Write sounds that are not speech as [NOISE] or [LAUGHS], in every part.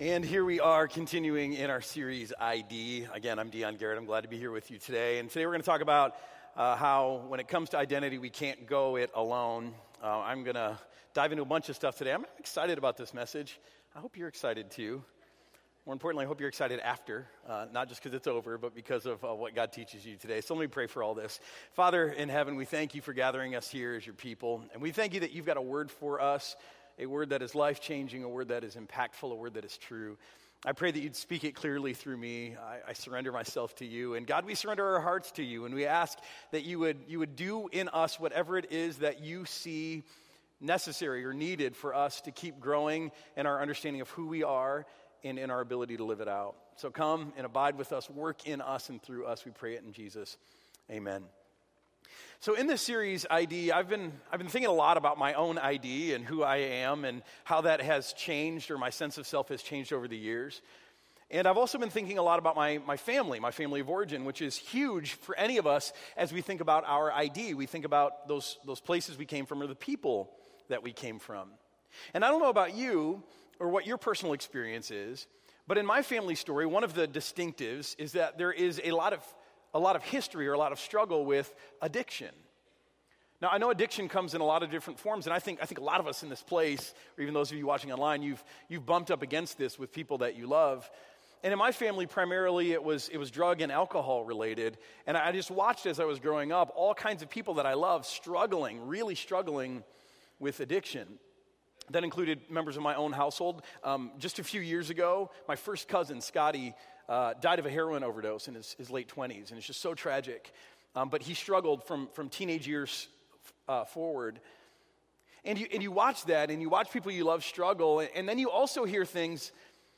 And here we are continuing in our series ID. Again, I'm Dion Garrett. I'm glad to be here with you today. And today we're going to talk about uh, how, when it comes to identity, we can't go it alone. Uh, I'm going to dive into a bunch of stuff today. I'm excited about this message. I hope you're excited too. More importantly, I hope you're excited after, uh, not just because it's over, but because of uh, what God teaches you today. So let me pray for all this. Father in heaven, we thank you for gathering us here as your people. And we thank you that you've got a word for us a word that is life changing, a word that is impactful, a word that is true. I pray that you'd speak it clearly through me. I, I, surrender myself to you. And God, we surrender our hearts to you. And we ask that you would, you would do in us whatever it is that you see necessary or needed for us to keep growing in our understanding of who we are and in our ability to live it out. So come and abide with us, work in us and through us. We pray it in Jesus. Amen. So, in this series, ID, I've been, I've been thinking a lot about my own ID and who I am and how that has changed or my sense of self has changed over the years. And I've also been thinking a lot about my, my family, my family of origin, which is huge for any of us as we think about our ID. We think about those, those places we came from or the people that we came from. And I don't know about you or what your personal experience is, but in my family story, one of the distinctives is that there is a lot of a lot of history or a lot of struggle with addiction. Now, I know addiction comes in a lot of different forms, and I think, I think a lot of us in this place, or even those of you watching online, you've, you've bumped up against this with people that you love. And in my family, primarily, it was, it was drug and alcohol related. And I just watched as I was growing up all kinds of people that I love struggling, really struggling with addiction. That included members of my own household. Um, just a few years ago, my first cousin, Scotty, uh, died of a heroin overdose in his, his late 20s, and it's just so tragic. Um, but he struggled from, from teenage years uh, forward. And you, and you watch that, and you watch people you love struggle, and, and then you also hear things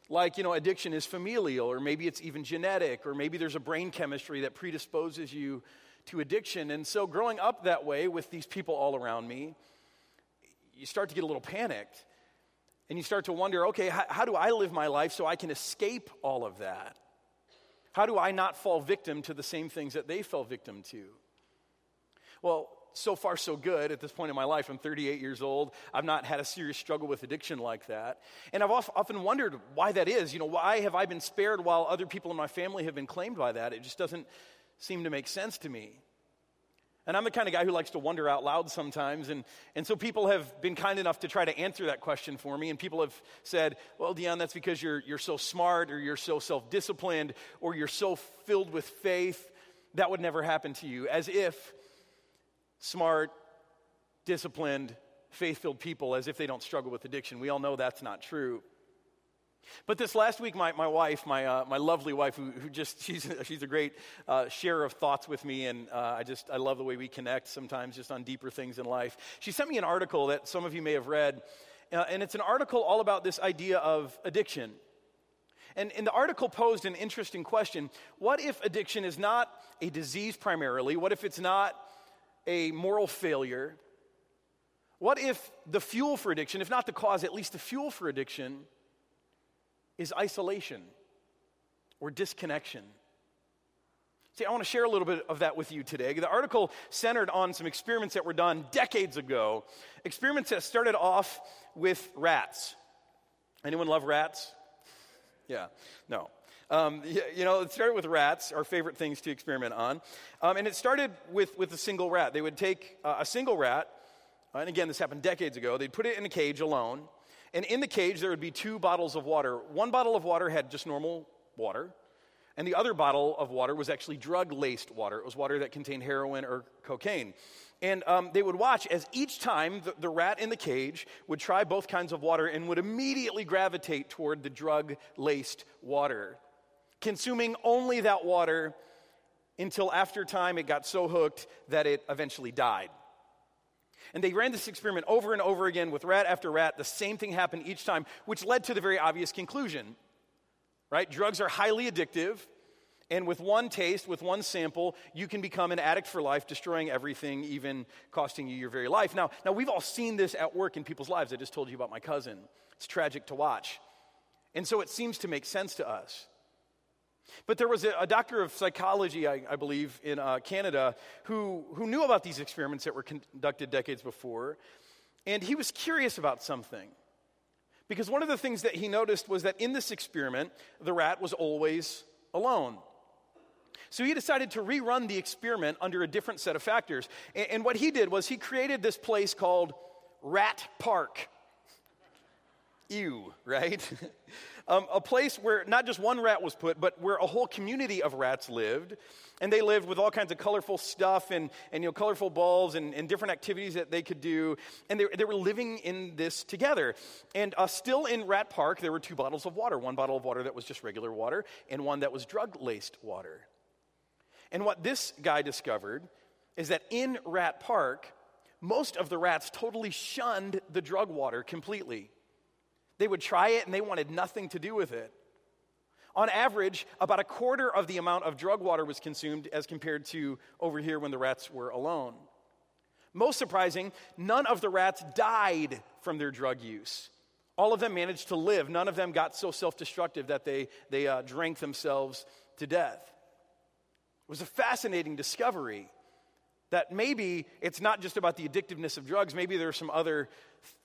like, you know, addiction is familial, or maybe it's even genetic, or maybe there's a brain chemistry that predisposes you to addiction. And so, growing up that way with these people all around me, you start to get a little panicked. And you start to wonder okay, how, how, do I live my life so I can escape all of that? How do I not fall victim to the same things that they fell victim to? Well, so far, so good at this point in my life. I'm 38 years old. I've not had a serious struggle with addiction like that. And I've often wondered why that is. You know, why have I been spared while other people in my family have been claimed by that? It just doesn't seem to make sense to me. And I'm the kind of guy who likes to wonder out loud sometimes. And, and so people have been kind enough to try to answer that question for me. And people have said, well, Dion, that's because you're, you're so smart or you're so self disciplined or you're so filled with faith. That would never happen to you. As if smart, disciplined, faith filled people, as if they don't struggle with addiction. We all know that's not true. But this last week, my, my wife, my, uh, my lovely wife, who, who just, [LAUGHS] she's, she's a great uh, sharer of thoughts with me, and uh, I just, I love the way we connect sometimes just on deeper things in life. She sent me an article that some of you may have read, uh, and it's an article all about this idea of addiction. And, and the article posed an interesting question What if addiction is not a disease primarily? What if it's not a moral failure? What if the fuel for addiction, if not the cause, at least the fuel for addiction, is isolation or disconnection. See, I want to share a little bit of that with you today. The article centered on some experiments that were done decades ago. Experiments that started off with rats. Anyone love rats? Yeah, no. Um, you know, it started with rats, our favorite things to experiment on. Um, and it started with, with a single rat. They would take uh, a single rat, and again, this happened decades ago, they'd put it in a cage alone, and in the cage, there would be two bottles of water. One bottle of water had just normal water, and the other bottle of water was actually drug laced water. It was water that contained heroin or cocaine. And um, they would watch as each time the, the rat in the cage would try both kinds of water and would immediately gravitate toward the drug laced water, consuming only that water until after time it got so hooked that it eventually died. And they ran this experiment over and over again with rat after rat. The same thing happened each time, which led to the very obvious conclusion. Right? Drugs are highly addictive. And with one taste, with one sample, you can become an addict for life, destroying everything, even costing you your very life. Now, now we've all seen this at work in people's lives. I just told you about my cousin. It's tragic to watch. And so it seems to make sense to us. But there was a, a doctor of psychology, I, I believe, in uh, Canada who, who knew about these experiments that were conducted decades before, and he was curious about something. Because one of the things that he noticed was that in this experiment, the rat was always alone. So he decided to rerun the experiment under a different set of factors. And, what he did was he created this place called Rat Park. Ew, right? [LAUGHS] um, a place where not just one rat was put, but where a whole community of rats lived. And they lived with all kinds of colorful stuff and, and you know, colorful balls and, and different activities that they could do. And they, they were living in this together. And uh, still in Rat Park, there were two bottles of water one bottle of water that was just regular water, and one that was drug laced water. And what this guy discovered is that in Rat Park, most of the rats totally shunned the drug water completely. They would try it and they wanted nothing to do with it. On average, about a quarter of the amount of drug water was consumed as compared to over here when the rats were alone. Most surprising, none of the rats died from their drug use. All of them managed to live. None of them got so self destructive that they, they uh, drank themselves to death. It was a fascinating discovery that maybe it's not just about the addictiveness of drugs, maybe there are some other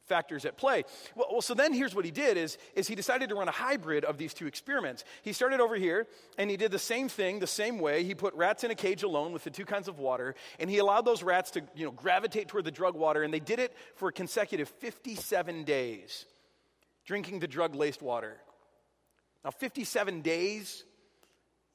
factors at play. Well, well, so then here's what he did is, is he decided to run a hybrid of these two experiments. He started over here and he did the same thing the same way. He put rats in a cage alone with the two kinds of water and he allowed those rats to, you know, gravitate toward the drug water and they did it for a consecutive 57 days drinking the drug-laced water. Now 57 days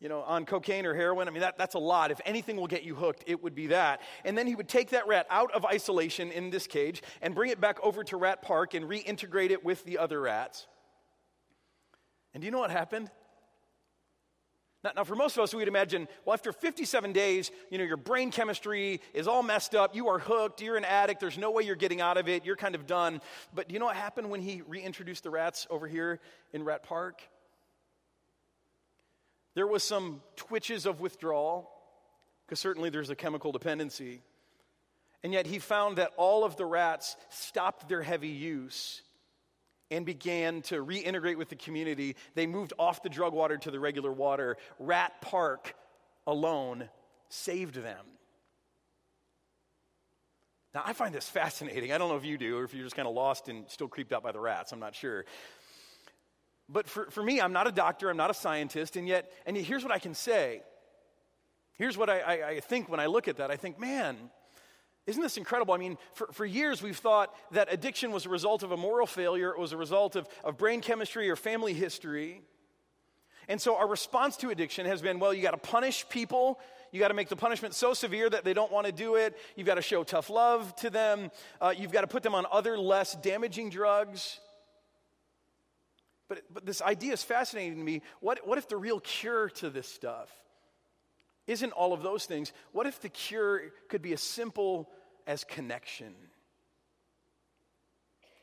you know, on cocaine or heroin. I mean, that, that's a lot. If anything will get you hooked, it would be that. And then he would take that rat out of isolation in this cage and bring it back over to Rat Park and reintegrate it with the other rats. And do you know what happened? Now, now, for most of us, we'd imagine, well, after 57 days, you know, your brain chemistry is all messed up. You are hooked. You're an addict. There's no way you're getting out of it. You're kind of done. But do you know what happened when he reintroduced the rats over here in Rat Park? There was some twitches of withdrawal, because certainly there's a chemical dependency. And yet he found that all of the rats stopped their heavy use and began to reintegrate with the community. They moved off the drug water to the regular water. Rat Park alone saved them. Now, I find this fascinating. I don't know if you do or if you're just kind of lost and still creeped out by the rats. I'm not sure. But for, for me, I'm not a doctor, I'm not a scientist, and yet, and yet here's what I can say. Here's what I, I, I think when I look at that. I think, man, isn't this incredible? I mean, for, for years we've thought that addiction was a result of a moral failure, it was a result of, of brain chemistry or family history. And so our response to addiction has been well, you got to punish people. You got to make the punishment so severe that they don't want to do it. You've got to show tough love to them. Uh, you've got to put them on other less damaging drugs. But, but this idea is fascinating to me. What, what if the real cure to this stuff isn't all of those things? What if the cure could be as simple as connection?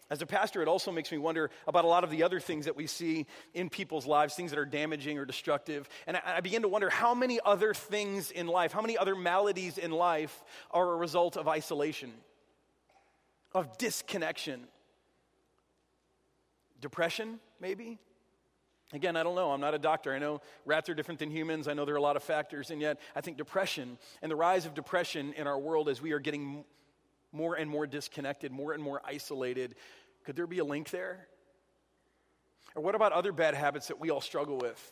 As a pastor, it also makes me wonder about a lot of the other things that we see in people's lives, things that are damaging or destructive. And I, I begin to wonder how many other things in life, how many other maladies in life are a result of isolation, of disconnection. Depression, maybe? Again, I don't know. I'm not a doctor. I know rats are different than humans. I know there are a lot of factors. And yet, I think depression and the rise of depression in our world as we are getting more and more disconnected, more and more isolated, could there be a link there? Or what about other bad habits that we all struggle with,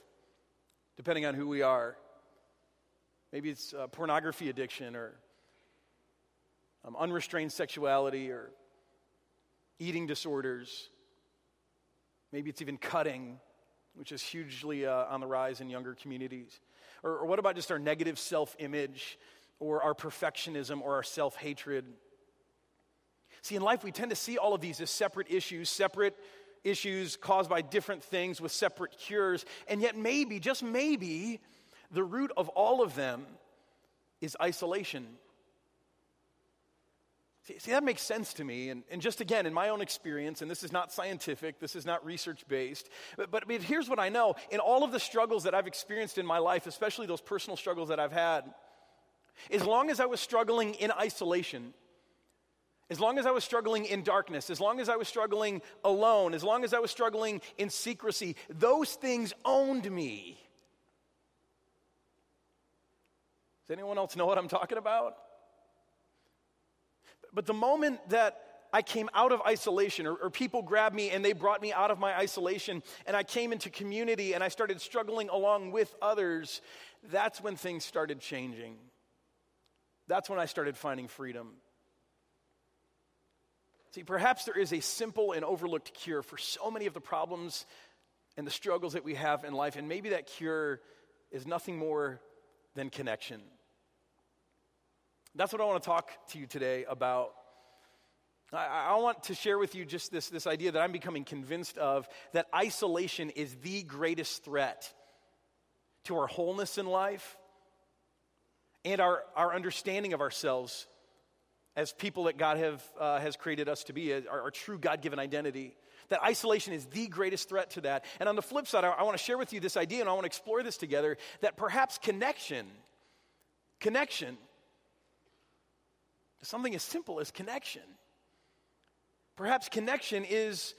depending on who we are? Maybe it's uh, pornography addiction or um, unrestrained sexuality or eating disorders Maybe it's even cutting, which is hugely uh, on the rise in younger communities. Or, or what about just our negative self image or our perfectionism or our self hatred? See, in life, we tend to see all of these as separate issues, separate issues caused by different things with separate cures. And yet, maybe, just maybe, the root of all of them is isolation. See, see, that makes sense to me. And, and just again, in my own experience, and this is not scientific, this is not research based, but, but, but here's what I know. In all of the struggles that I've experienced in my life, especially those personal struggles that I've had, as long as I was struggling in isolation, as long as I was struggling in darkness, as long as I was struggling alone, as long as I was struggling in secrecy, those things owned me. Does anyone else know what I'm talking about? But the moment that I came out of isolation, or, or, people grabbed me and they brought me out of my isolation, and I came into community and I started struggling along with others, that's when things started changing. That's when I started finding freedom. See, perhaps there is a simple and overlooked cure for so many of the problems and the struggles that we have in life, and maybe that cure is nothing more than connection. That's what I want to talk to you today about. I, I, want to share with you just this, this idea that I'm becoming convinced of that isolation is the greatest threat to our wholeness in life and our, our understanding of ourselves as people that God have, uh, has created us to be, our, our true God given identity. That isolation is the greatest threat to that. And on the flip side, I, I want to share with you this idea and I want to explore this together that perhaps connection, connection, something as simple as connection, perhaps connection is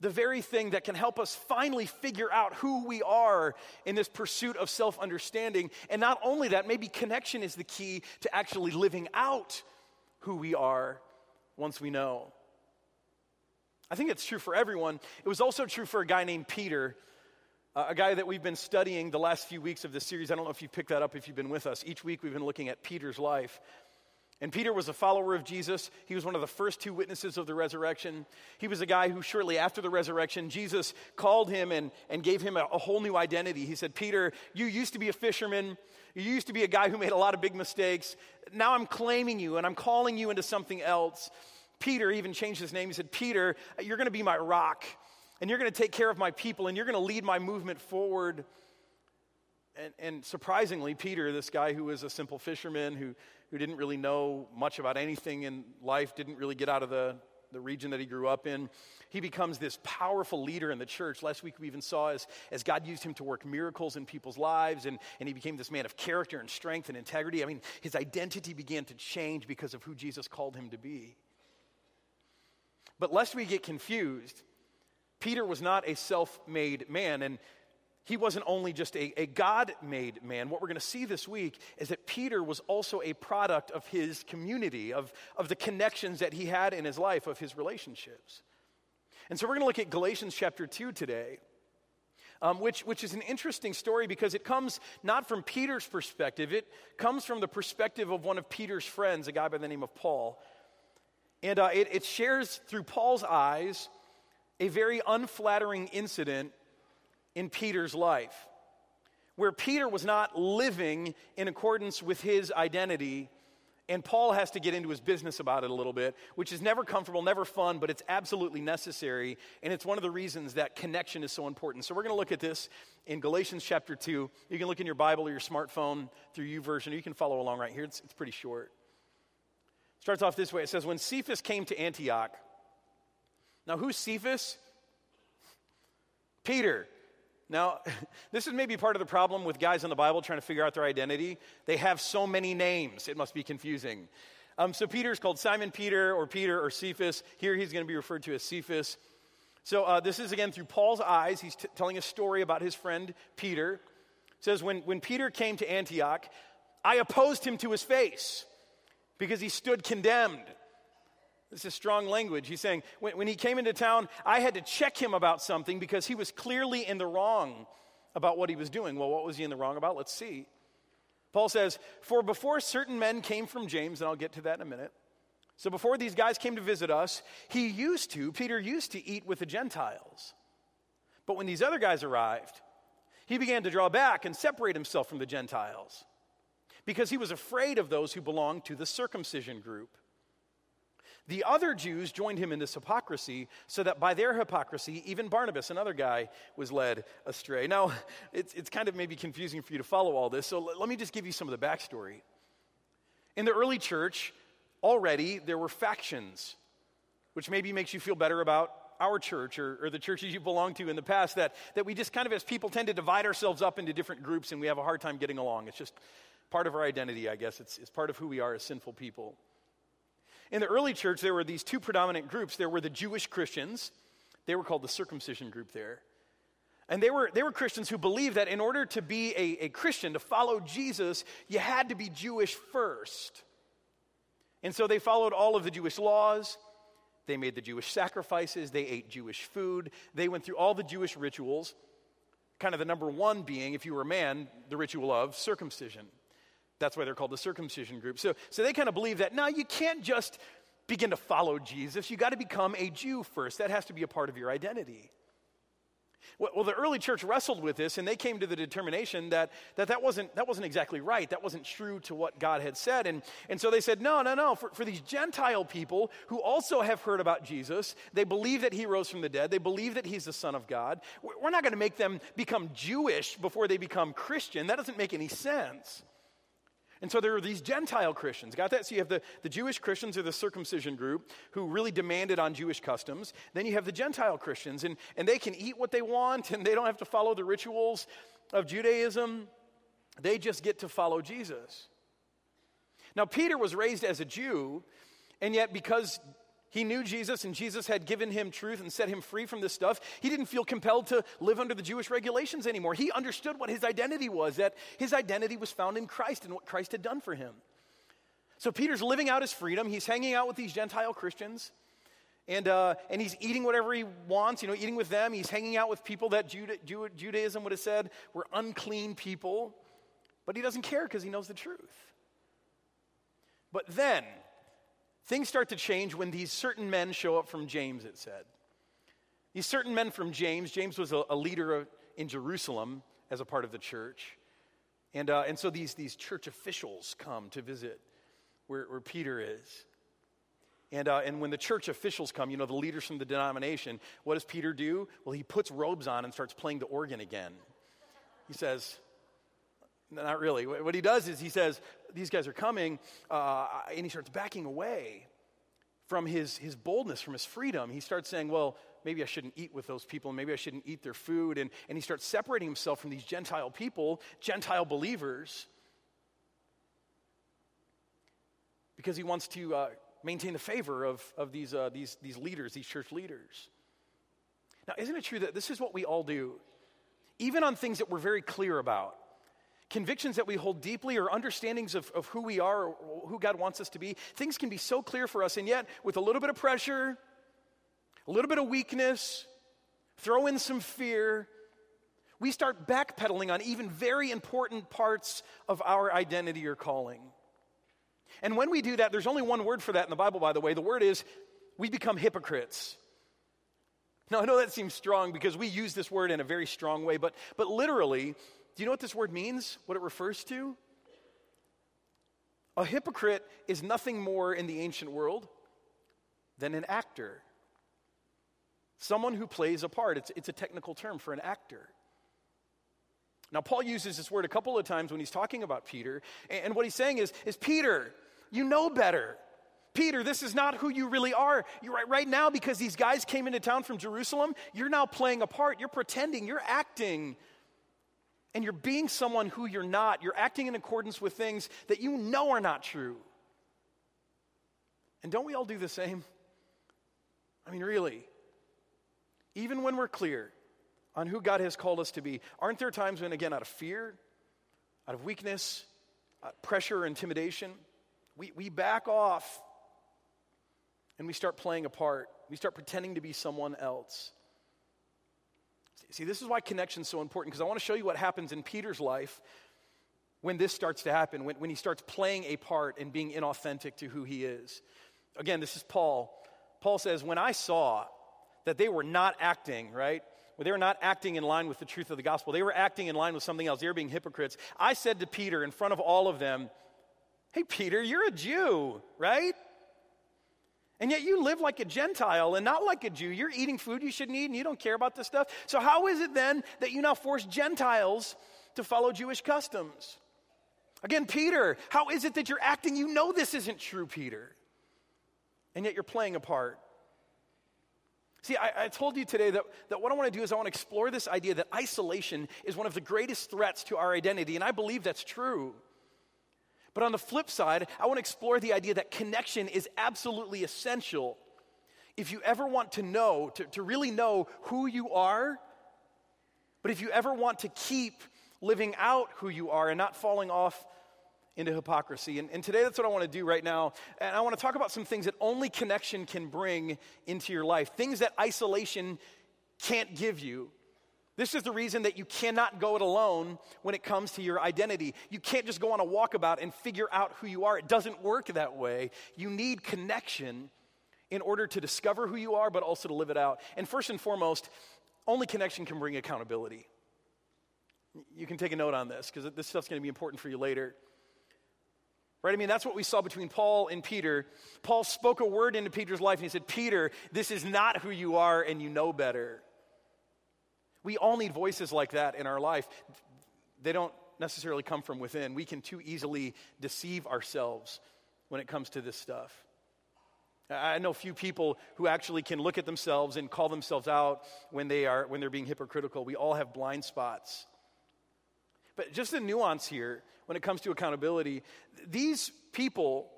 the very thing that can help us finally figure out who we are in this pursuit of self understanding. And not only that, maybe connection is the key to actually living out who we are once we know. I think it's true for everyone. It was also true for a guy named Peter, uh, a guy that we've been studying the last few weeks of this series. I don't know if you've picked that up if you've been with us. Each week we've been looking at Peter's life. And Peter was a follower of Jesus. He was one of the first two witnesses of the resurrection. He was a guy who, shortly after the resurrection, Jesus called him and, and gave him a, a whole new identity. He said, Peter, you used to be a fisherman. You used to be a guy who made a lot of big mistakes. Now I'm claiming you and I'm calling you into something else. Peter even changed his name. He said, Peter, you're going to be my rock, and you're going to take care of my people, and you're going to lead my movement forward. And, and, surprisingly, Peter, this guy who was a simple fisherman, who, who didn't really know much about anything in life, didn't really get out of the, the region that he grew up in, he becomes this powerful leader in the church. Last week we even saw as, as God used him to work miracles in people's lives, and, and he became this man of character and strength and integrity. I mean, his identity began to change because of who Jesus called him to be. But lest we get confused, Peter was not a self made man, and he wasn't only just a, a God made man. What we're going to see this week is that Peter was also a product of his community, of, of the connections that he had in his life, of his relationships. And so we're going to look at Galatians chapter 2 today. Um, which, which is an interesting story because it comes not from Peter's perspective, it comes from the perspective of one of Peter's friends, a guy by the name of Paul. And uh, it, it shares through Paul's eyes a very unflattering incident in Peter's life, where Peter was not living in accordance with his identity. And Paul has to get into his business about it a little bit, which is never comfortable, never fun, but it's absolutely necessary. And it's one of the reasons that connection is so important. So we're going to look at this in Galatians chapter 2. You can look in your Bible or your smartphone through YouVersion, or You can follow along right here. It's, it's pretty short. It Starts off this way it says, When Cephas came to Antioch, now who's Cephas? Peter. Now, [LAUGHS] this is maybe part of the problem with guys in the Bible trying to figure out their identity. They have so many names, it must be confusing. Um, so Peter's called Simon Peter or Peter or Cephas. Here he's going to be referred to as Cephas. So uh, this is again through Paul's eyes. He's t- telling a story about his friend Peter. It says, when, when Peter came to Antioch, I opposed him to his face because he stood condemned. This is strong language. He's saying, when, when, he came into town, I had to check him about something because he was clearly in the wrong about what he was doing. Well, what was he in the wrong about? Let's see. Paul says, For before certain men came from James, and I'll get to that in a minute. So before these guys came to visit us, he used to, Peter used to eat with the Gentiles. But when these other guys arrived, he began to draw back and separate himself from the Gentiles because he was afraid of those who belonged to the circumcision group. The other Jews joined him in this hypocrisy, so that by their hypocrisy, even Barnabas, another guy, was led astray. Now, [LAUGHS] it's, it's kind of maybe confusing for you to follow all this, so let, let me just give you some of the backstory. In the early church, already there were factions, which maybe makes you feel better about our church or, or, the churches you belong to in the past that, that we just kind of, as people, tend to divide ourselves up into different groups and we have a hard time getting along. It's just part of our identity, I guess. It's, it's part of who we are as sinful people. In the early church, there were these two predominant groups. There were the Jewish Christians, they were called the circumcision group there. And they were, they were Christians who believed that in order to be a, a Christian, to follow Jesus, you had to be Jewish first. And so they followed all of the Jewish laws. They made the Jewish sacrifices, they ate Jewish food, they went through all the Jewish rituals. Kind of the number one being, if you were a man, the ritual of circumcision. That's why they're called the circumcision group. So, so they kind of believe that now you can't just begin to follow Jesus, you got to become a Jew first. That has to be a part of your identity. Well, the early church wrestled with this and they came to the determination that that, that, wasn't, that wasn't exactly right. That wasn't true to what God had said. And, and so they said, no, no, no. For, for these Gentile people who also have heard about Jesus, they believe that he rose from the dead, they believe that he's the Son of God. We're not going to make them become Jewish before they become Christian. That doesn't make any sense. And so there are these Gentile Christians. Got that? So you have the, the Jewish Christians or the circumcision group who really demanded on Jewish customs. Then you have the Gentile Christians, and, and they can eat what they want and they don't have to follow the rituals of Judaism. They just get to follow Jesus. Now, Peter was raised as a Jew, and yet because he knew Jesus and Jesus had given him truth and set him free from this stuff. He didn't feel compelled to live under the Jewish regulations anymore. He understood what his identity was that his identity was found in Christ and what Christ had done for him. So Peter's living out his freedom. He's hanging out with these Gentile Christians. And, uh, and he's eating whatever he wants, you know, eating with them. He's hanging out with people that Juda- Judaism would have said were unclean people. But he doesn't care because he knows the truth. But then, Things start to change when these certain men show up from James, it said. These certain men from James, James was a, a leader in Jerusalem as a part of the church. And, uh, and so these, these church officials come to visit where, where Peter is. And, uh, and when the church officials come, you know, the leaders from the denomination, what does Peter do? Well, he puts robes on and starts playing the organ again. He says, not really. What he does is he says, These guys are coming, uh, and he starts backing away from his, his boldness, from his freedom. He starts saying, Well, maybe I shouldn't eat with those people, and maybe I shouldn't eat their food. And, and he starts separating himself from these Gentile people, Gentile believers, because he wants to uh, maintain the favor of, of these, uh, these, these leaders, these church leaders. Now, isn't it true that this is what we all do? Even on things that we're very clear about convictions that we hold deeply or understandings of, of who we are or who God wants us to be, things can be so clear for us. And yet, with a little bit of pressure, a little bit of weakness, throw in some fear, we start backpedaling on even very important parts of our identity or calling. And when we do that, there's only one word for that in the Bible, by the way. The word is we become hypocrites. Now, I know that seems strong because we use this word in a very strong way, but, but literally, do you know what this word means? What it refers to? A hypocrite is nothing more in the ancient world than an actor. Someone who plays a part. It's, it's a technical term for an actor. Now, Paul uses this word a couple of times when he's talking about Peter. And, what he's saying is, is Peter, you know better. Peter, this is not who you really are. You're right, right now, because these guys came into town from Jerusalem, you're now playing a part. You're pretending, you're acting and you're being someone who you're not. You're acting in accordance with things that you know are not true. And don't we all do the same? I mean, really. Even when we're clear on who God has called us to be, aren't there times when, again, out of fear, out of weakness, uh, pressure, or intimidation, we, we back off and we start playing a part? We start pretending to be someone else. See, this is why connection is so important because I want to show you what happens in Peter's life when this starts to happen, when, when he starts playing a part and being inauthentic to who he is. Again, this is Paul. Paul says, When I saw that they were not acting, right? Well, they were not acting in line with the truth of the gospel. They were acting in line with something else. They were being hypocrites. I said to Peter in front of all of them, Hey, Peter, you're a Jew, right? And yet you live like a Gentile and not like a Jew. You're eating food you shouldn't eat and you don't care about this stuff. So, how is it then that you now force Gentiles to follow Jewish customs? Again, Peter, how is it that you're acting? You know this isn't true, Peter. And yet you're playing a part. See, I, I, told you today that, that what I want to do is I want to explore this idea that isolation is one of the greatest threats to our identity, and I believe that's true. But on the flip side, I want to explore the idea that connection is absolutely essential. If you ever want to know, to, to really know who you are, but if you ever want to keep living out who you are and not falling off into hypocrisy. And, and today, that's what I want to do right now. And I want to talk about some things that only connection can bring into your life, things that isolation can't give you. This is the reason that you cannot go it alone when it comes to your identity. You can't just go on a walkabout and figure out who you are. It doesn't work that way. You need connection in order to discover who you are, but also to live it out. And first and foremost, only connection can bring accountability. You can take a note on this because this stuff's going to be important for you later. Right? I mean, that's what we saw between Paul and Peter. Paul spoke a word into Peter's life and he said, Peter, this is not who you are and you know better. We all need voices like that in our life. They don't necessarily come from within. We can too easily deceive ourselves when it comes to this stuff. I know few people who actually can look at themselves and call themselves out when they are when they're being hypocritical. We all have blind spots. But just a nuance here when it comes to accountability, these people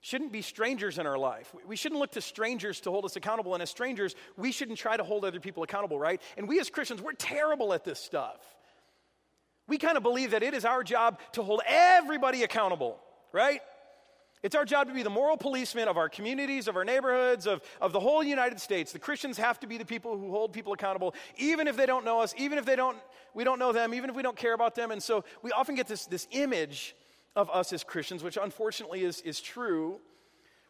shouldn't be strangers in our life. We shouldn't look to strangers to hold us accountable. And as strangers, we shouldn't try to hold other people accountable, right? And we as Christians, we're terrible at this stuff. We kind of believe that it is our job to hold everybody accountable, right? It's our job to be the moral policeman of our communities, of our neighborhoods, of, of the whole United States. The Christians have to be the people who hold people accountable, even if they don't know us, even if they don't, we don't know them, even if we don't care about them. And so we often get this, this image of us as Christians, which unfortunately is, is true,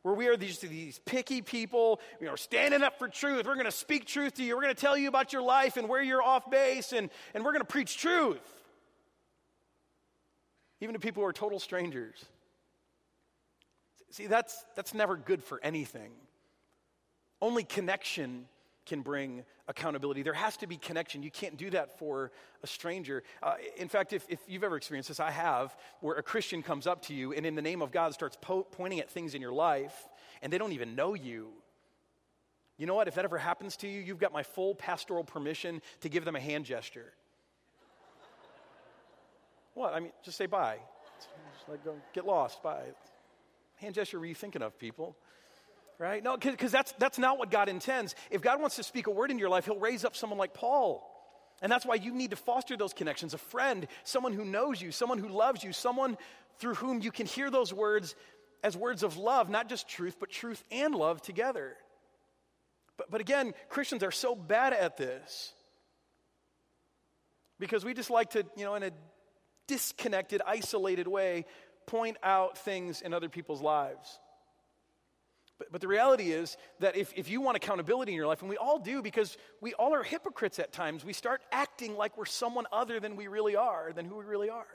where we are these, these picky people, you know, standing up for truth. We're going to speak truth to you. We're going to tell you about your life and where you're off base, and, and we're going to preach truth. Even to people who are total strangers. See, that's, that's never good for anything. Only connection can bring accountability. There has to be connection. You can't do that for a stranger. Uh, in fact, if, if you've ever experienced this, I have, where a Christian comes up to you and in the name of God starts po- pointing at things in your life and they don't even know you. You know what? If that ever happens to you, you've got my full pastoral permission to give them a hand gesture. what? I mean, just say bye. Just like go, get lost. Bye. Hand gesture were you thinking of, people? Right? No, because that's, that's not what God intends. If God wants to speak a word in your life, He'll raise up someone like Paul. And that's why you need to foster those connections a friend, someone who knows you, someone who loves you, someone through whom you can hear those words as words of love, not just truth, but truth and love together. But, but again, Christians are so bad at this because we just like to, you know, in a disconnected, isolated way, point out things in other people's lives. But, but the reality is that if, if you want accountability in your life, and we all do because we all are hypocrites at times, we start acting like we're someone other than we really are, than who we really are.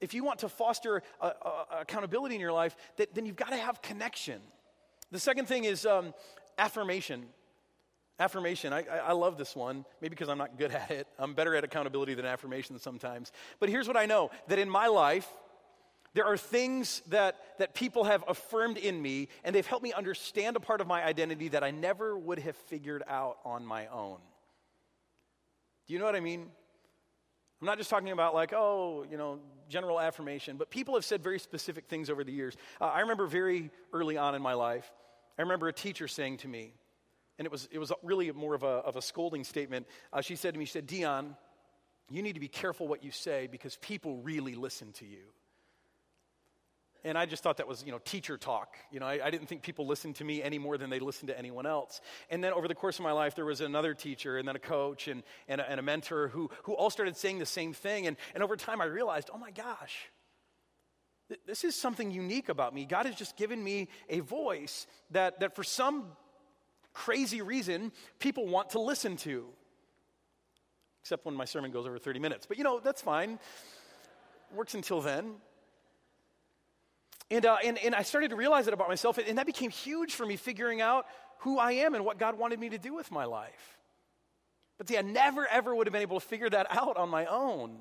If you want to foster accountability in your life, that, then you've got to have connection. The second thing is um, affirmation. Affirmation, I, I, love this one, maybe because I'm not good at it. I'm better at accountability than affirmation sometimes. But here's what I know that in my life, there are things that, that people have affirmed in me, and they've helped me understand a part of my identity that I never would have figured out on my own. Do you know what I mean? I'm not just talking about, like, oh, you know, general affirmation, but people have said very specific things over the years. Uh, I remember very early on in my life, I remember a teacher saying to me, and it was, it was really more of a, of a scolding statement. Uh, she said to me, She said, Dion, you need to be careful what you say because people really listen to you. And I just thought that was, you know, teacher talk. You know, I, I, didn't think people listened to me any more than they listened to anyone else. And then over the course of my life, there was another teacher and then a coach and, and, a, and a mentor who, who all started saying the same thing. And, and over time, I realized, oh my gosh, th- this is something unique about me. God has just given me a voice that, that for some crazy reason, people want to listen to. Except when my sermon goes over 30 minutes. But you know, that's fine. Works until then. And, uh, and, and I started to realize it about myself, and that became huge for me figuring out who I am and what God wanted me to do with my life. But see, I never, ever would have been able to figure that out on my own.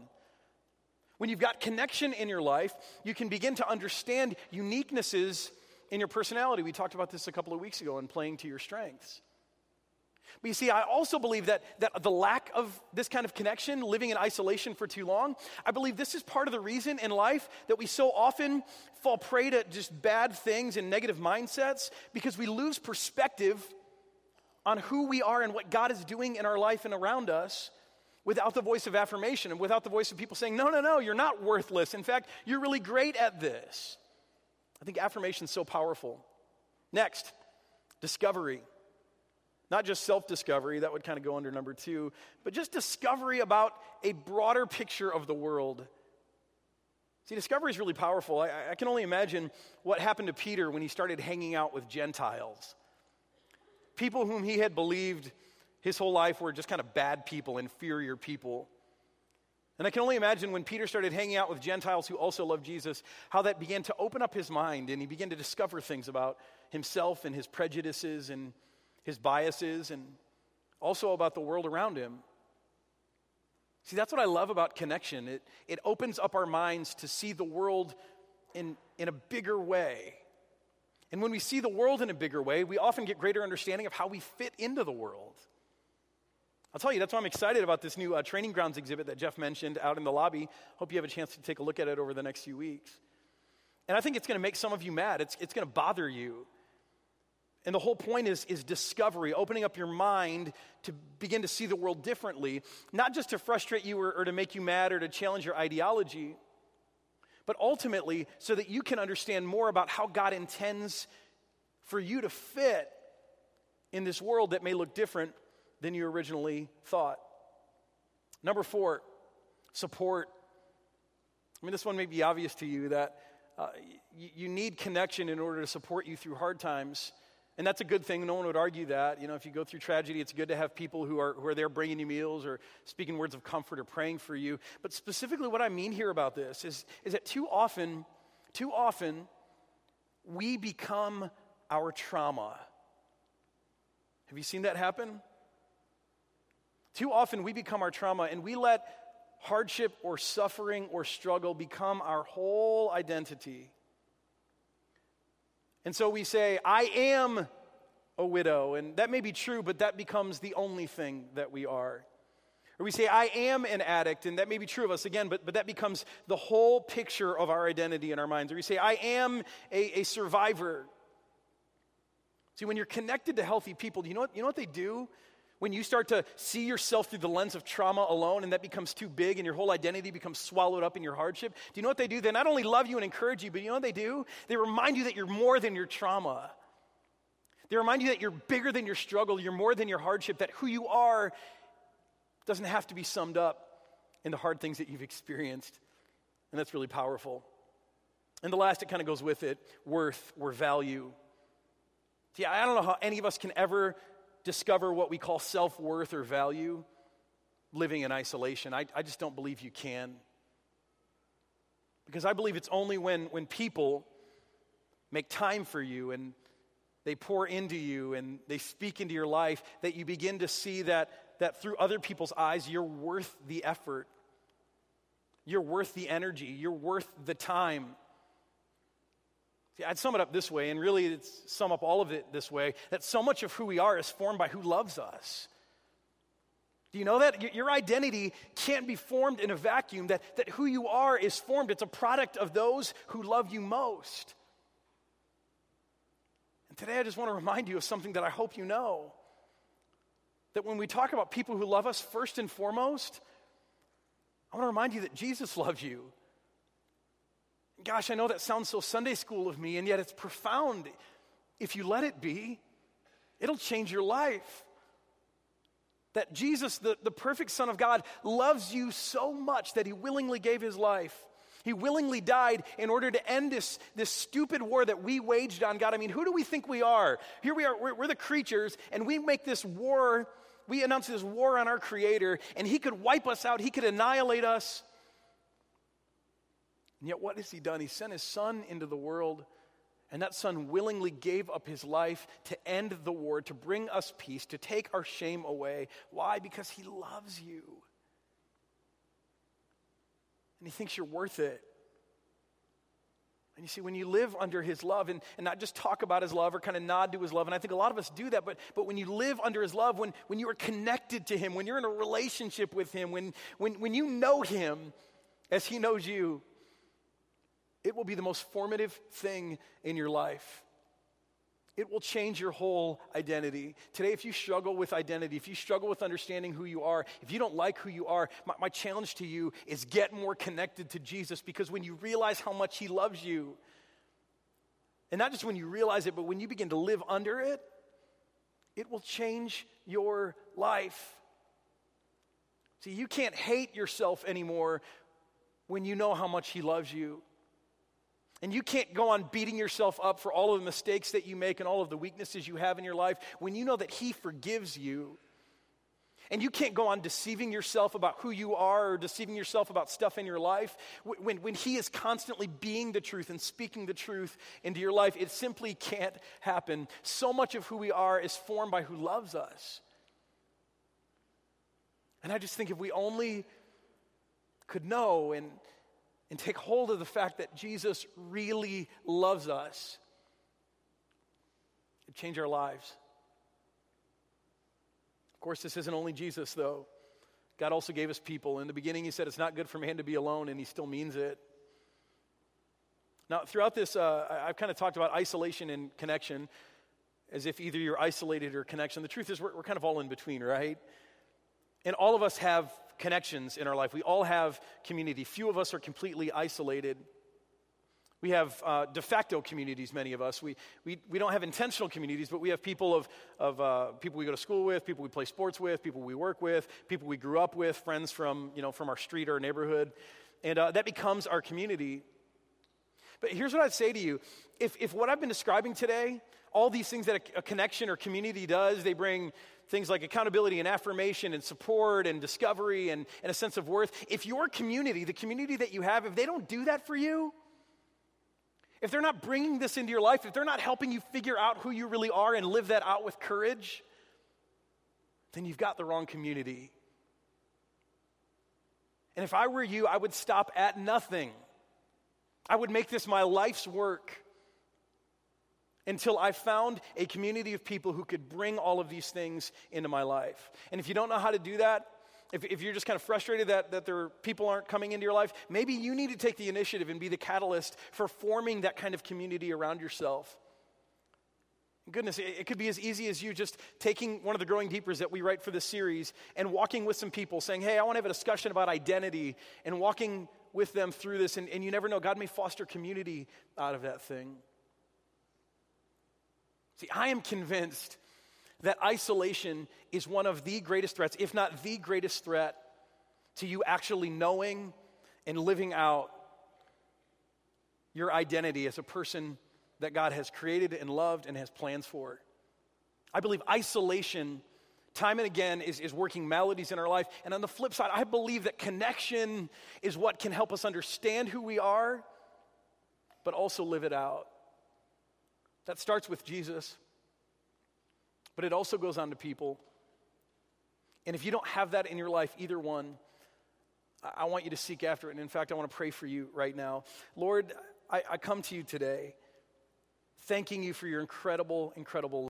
When you've got connection in your life, you can begin to understand uniquenesses in your personality. We talked about this a couple of weeks ago in playing to your strengths. But you see, I also believe that, that the lack of this kind of connection, living in isolation for too long, I believe this is part of the reason in life that we so often fall prey to just bad things and negative mindsets because we lose perspective on who we are and what God is doing in our life and around us without the voice of affirmation and without the voice of people saying, no, no, no, you're not worthless. In fact, you're really great at this. I think affirmation is so powerful. Next, discovery. Not just self discovery, that would kind of go under number two, but just discovery about a broader picture of the world. See, discovery is really powerful. I, I, can only imagine what happened to Peter when he started hanging out with Gentiles. People whom he had believed his whole life were just kind of bad people, inferior people. And I can only imagine when Peter started hanging out with Gentiles who also loved Jesus, how that began to open up his mind and he began to discover things about himself and his prejudices and his biases and also about the world around him. See, that's what I love about connection. It, it opens up our minds to see the world in, in a bigger way. And when we see the world in a bigger way, we often get greater understanding of how we fit into the world. I'll tell you, that's why I'm excited about this new uh, training grounds exhibit that Jeff mentioned out in the lobby. Hope you have a chance to take a look at it over the next few weeks. And I think it's going to make some of you mad. It's, it's going to bother you. And the whole point is, is discovery, opening up your mind to begin to see the world differently, not just to frustrate you or, or to make you mad or to challenge your ideology, but ultimately so that you can understand more about how God intends for you to fit in this world that may look different than you originally thought. Number four, support. I mean, this one may be obvious to you that uh, you, you need connection in order to support you through hard times. And that's a good thing. No one would argue that. You know, if you go through tragedy, it's good to have people who are, who are there bringing you meals or speaking words of comfort or praying for you. But specifically, what I mean here about this is, is that too often, too often, we become our trauma. Have you seen that happen? Too often, we become our trauma and we let hardship or suffering or struggle become our whole identity. And so we say, I am a widow. And that may be true, but that becomes the only thing that we are. Or we say, I am an addict, and that may be true of us again, but, but that becomes the whole picture of our identity in our minds. Or we say, I am a, a survivor. See, when you're connected to healthy people, do you know what, you know what they do? When you start to see yourself through the lens of trauma alone and that becomes too big and your whole identity becomes swallowed up in your hardship, do you know what they do? They not only love you and encourage you, but you know what they do? They remind you that you're more than your trauma. They remind you that you're bigger than your struggle, you're more than your hardship, that who you are doesn't have to be summed up in the hard things that you've experienced. And that's really powerful. And the last, it kind of goes with it worth or value. See, I don't know how any of us can ever discover what we call self worth or value living in isolation. I, I just don't believe you can. Because I believe it's only when, when people make time for you and they pour into you and they speak into your life that you begin to see that, that through other people's eyes, you're worth the effort. You're worth the energy. You're worth the time. See, I'd sum it up this way, and really sum up all of it this way that so much of who we are is formed by who loves us. Do you know that? Your identity can't be formed in a vacuum, that, that who you are is formed. It's a product of those who love you most. And today I just want to remind you of something that I hope you know. That when we talk about people who love us, first and foremost, I want to remind you that Jesus loves you. Gosh, I know that sounds so Sunday school of me, and yet it's profound. If you let it be, it'll change your life. That Jesus, the, the perfect Son of God, loves you so much that he willingly gave his life. He willingly died in order to end this, this stupid war that we waged on God. I mean, who do we think we are? Here we are, we're, we're the creatures, and we make this war, we announce this war on our Creator, and He could wipe us out, He could annihilate us. And yet, what has he done? He sent his son into the world, and that son willingly gave up his life to end the war, to bring us peace, to take our shame away. Why? Because he loves you. And he thinks you're worth it. And you see, when you live under his love and, and not just talk about his love or kind of nod to his love, and I think a lot of us do that, but, but when you live under his love, when, when you are connected to him, when you're in a relationship with him, when, when, when you know him as he knows you, it will be the most formative thing in your life. it will change your whole identity. Today, if you struggle with identity, if you struggle with understanding who you are, if you don't like who you are, my, my, challenge to you is get more connected to Jesus because when you realize how much He loves you, and not just when you realize it, but when you begin to live under it, it will change your life. See, you can't hate yourself anymore when you know how much He loves you. And you can't go on beating yourself up for all of the mistakes that you make and all of the weaknesses you have in your life when you know that He forgives you. And you can't go on deceiving yourself about who you are or deceiving yourself about stuff in your life. When, when He is constantly being the truth and speaking the truth into your life, it simply can't happen. So much of who we are is formed by who loves us. And I just think if we only could know and and take hold of the fact that Jesus really loves us, it change our lives. Of course, this isn't only Jesus, though. God also gave us people. In the beginning, He said it's not good for man to be alone, and He still means it. Now, throughout this, uh, I've kind of talked about isolation and connection as if either you're isolated or connection. The truth is, we're, we're kind of all in between, right? And all of us have connections in our life. We all have community. Few of us are completely isolated. We have uh, de facto communities, many of us. We, we, we don't have intentional communities, but we have people of, of uh, people we go to school with, people we play sports with, people we work with, people we grew up with, friends from, you know, from our street or neighborhood. And uh, that becomes our community. But here's what I'd say to you if, if what I've been describing today, all these things that a, a connection or community does, they bring things like accountability and affirmation and support and discovery and, and a sense of worth, if your community, the community that you have, if they don't do that for you, if they're not bringing this into your life, if they're not helping you figure out who you really are and live that out with courage, then you've got the wrong community. And if I were you, I would stop at nothing. I would make this my life's work until I found a community of people who could bring all of these things into my life. And if you don't know how to do that, if, if you're just kind of frustrated that, that there people aren't coming into your life, maybe you need to take the initiative and be the catalyst for forming that kind of community around yourself. Goodness, it, it could be as easy as you just taking one of the growing deepers that we write for this series and walking with some people saying, Hey, I want to have a discussion about identity and walking with them through this. And, and you never know, God may foster community out of that thing. See, I am convinced that isolation is one of the greatest threats, if not the greatest threat, to you actually knowing and living out your identity as a person that God has created and loved and has plans for. I believe isolation, time and again, is, is working maladies in our life. And on the flip side, I believe that connection is what can help us understand who we are, but also live it out. That starts with Jesus, but it also goes on to people. And if you don't have that in your life, either one, I want you to seek after it. And in fact, I want to pray for you right now. Lord, I, I come to you today thanking you for your incredible, incredible